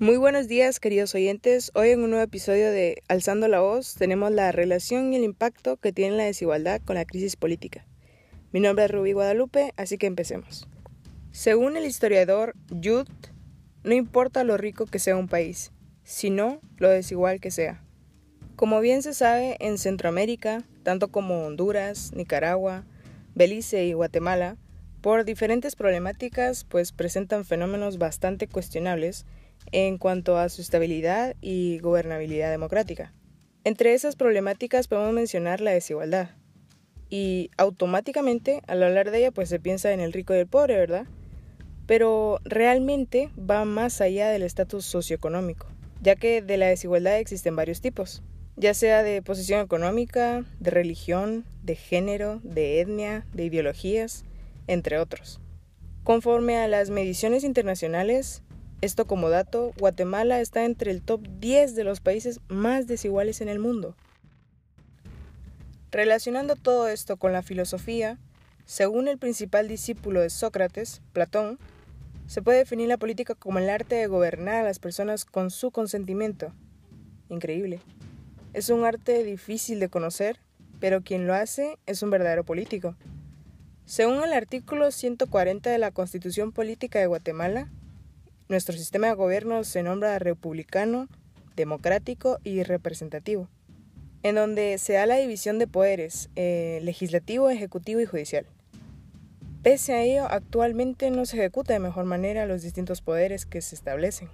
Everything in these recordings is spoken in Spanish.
Muy buenos días, queridos oyentes. Hoy en un nuevo episodio de Alzando la Voz tenemos la relación y el impacto que tiene la desigualdad con la crisis política. Mi nombre es Rubí Guadalupe, así que empecemos. Según el historiador Judd, no importa lo rico que sea un país, sino lo desigual que sea. Como bien se sabe, en Centroamérica, tanto como Honduras, Nicaragua, Belice y Guatemala, por diferentes problemáticas, pues presentan fenómenos bastante cuestionables en cuanto a su estabilidad y gobernabilidad democrática. Entre esas problemáticas podemos mencionar la desigualdad. Y automáticamente, al hablar de ella, pues se piensa en el rico y el pobre, ¿verdad? Pero realmente va más allá del estatus socioeconómico, ya que de la desigualdad existen varios tipos, ya sea de posición económica, de religión, de género, de etnia, de ideologías, entre otros. Conforme a las mediciones internacionales, esto como dato, Guatemala está entre el top 10 de los países más desiguales en el mundo. Relacionando todo esto con la filosofía, según el principal discípulo de Sócrates, Platón, se puede definir la política como el arte de gobernar a las personas con su consentimiento. Increíble. Es un arte difícil de conocer, pero quien lo hace es un verdadero político. Según el artículo 140 de la Constitución Política de Guatemala, nuestro sistema de gobierno se nombra republicano, democrático y representativo, en donde se da la división de poderes eh, legislativo, ejecutivo y judicial. Pese a ello, actualmente no se ejecuta de mejor manera los distintos poderes que se establecen.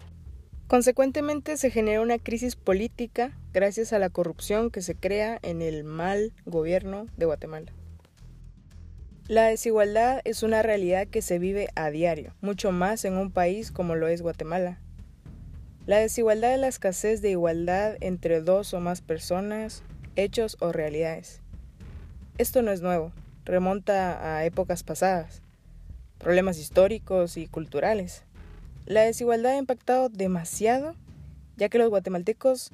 Consecuentemente, se genera una crisis política gracias a la corrupción que se crea en el mal gobierno de Guatemala. La desigualdad es una realidad que se vive a diario, mucho más en un país como lo es Guatemala. La desigualdad es la escasez de igualdad entre dos o más personas, hechos o realidades. Esto no es nuevo, remonta a épocas pasadas, problemas históricos y culturales. La desigualdad ha impactado demasiado, ya que los guatemaltecos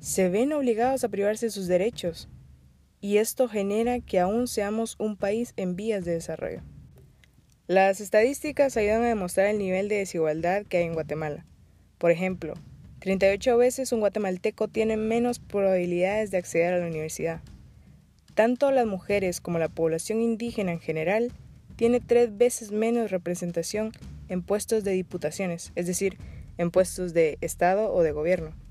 se ven obligados a privarse de sus derechos, y esto genera que aún seamos un país en vías de desarrollo. Las estadísticas ayudan a demostrar el nivel de desigualdad que hay en Guatemala. Por ejemplo, 38 veces un guatemalteco tiene menos probabilidades de acceder a la universidad. Tanto las mujeres como la población indígena en general tiene tres veces menos representación en puestos de diputaciones, es decir, en puestos de Estado o de gobierno.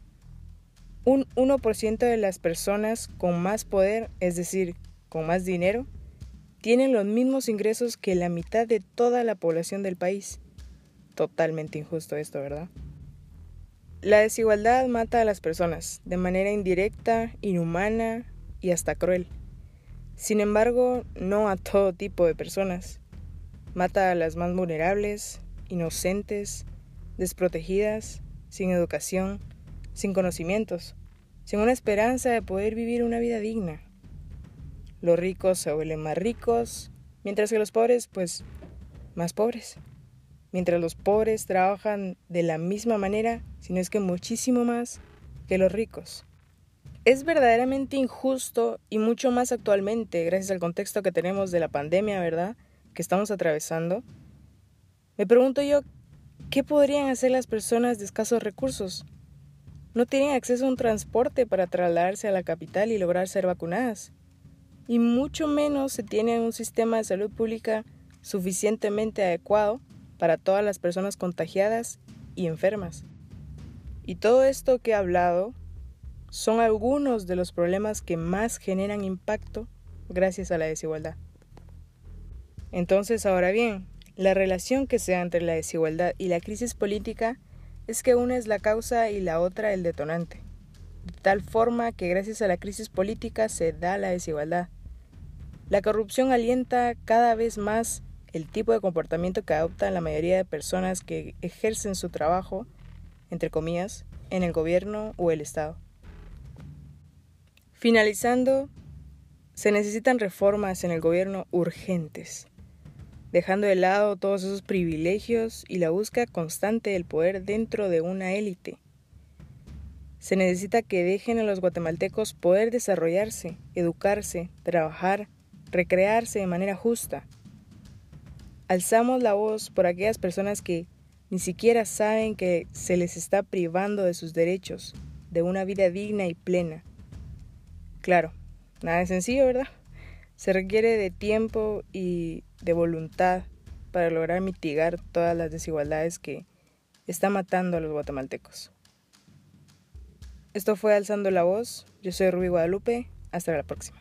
Un 1% de las personas con más poder, es decir, con más dinero, tienen los mismos ingresos que la mitad de toda la población del país. Totalmente injusto esto, ¿verdad? La desigualdad mata a las personas de manera indirecta, inhumana y hasta cruel. Sin embargo, no a todo tipo de personas. Mata a las más vulnerables, inocentes, desprotegidas, sin educación, sin conocimientos, sin una esperanza de poder vivir una vida digna. Los ricos se vuelven más ricos, mientras que los pobres, pues, más pobres. Mientras los pobres trabajan de la misma manera, si no es que muchísimo más, que los ricos. Es verdaderamente injusto y mucho más actualmente, gracias al contexto que tenemos de la pandemia, ¿verdad? Que estamos atravesando. Me pregunto yo, ¿qué podrían hacer las personas de escasos recursos? No tienen acceso a un transporte para trasladarse a la capital y lograr ser vacunadas. Y mucho menos se tiene un sistema de salud pública suficientemente adecuado para todas las personas contagiadas y enfermas. Y todo esto que he hablado son algunos de los problemas que más generan impacto gracias a la desigualdad. Entonces, ahora bien, la relación que sea entre la desigualdad y la crisis política es que una es la causa y la otra el detonante, de tal forma que gracias a la crisis política se da la desigualdad. La corrupción alienta cada vez más el tipo de comportamiento que adoptan la mayoría de personas que ejercen su trabajo, entre comillas, en el gobierno o el Estado. Finalizando, se necesitan reformas en el gobierno urgentes dejando de lado todos esos privilegios y la búsqueda constante del poder dentro de una élite. Se necesita que dejen a los guatemaltecos poder desarrollarse, educarse, trabajar, recrearse de manera justa. Alzamos la voz por aquellas personas que, ni siquiera saben que se les está privando de sus derechos, de una vida digna y plena. Claro, nada es sencillo, ¿verdad? Se requiere de tiempo y de voluntad para lograr mitigar todas las desigualdades que están matando a los guatemaltecos. Esto fue Alzando la Voz. Yo soy Rubí Guadalupe. Hasta la próxima.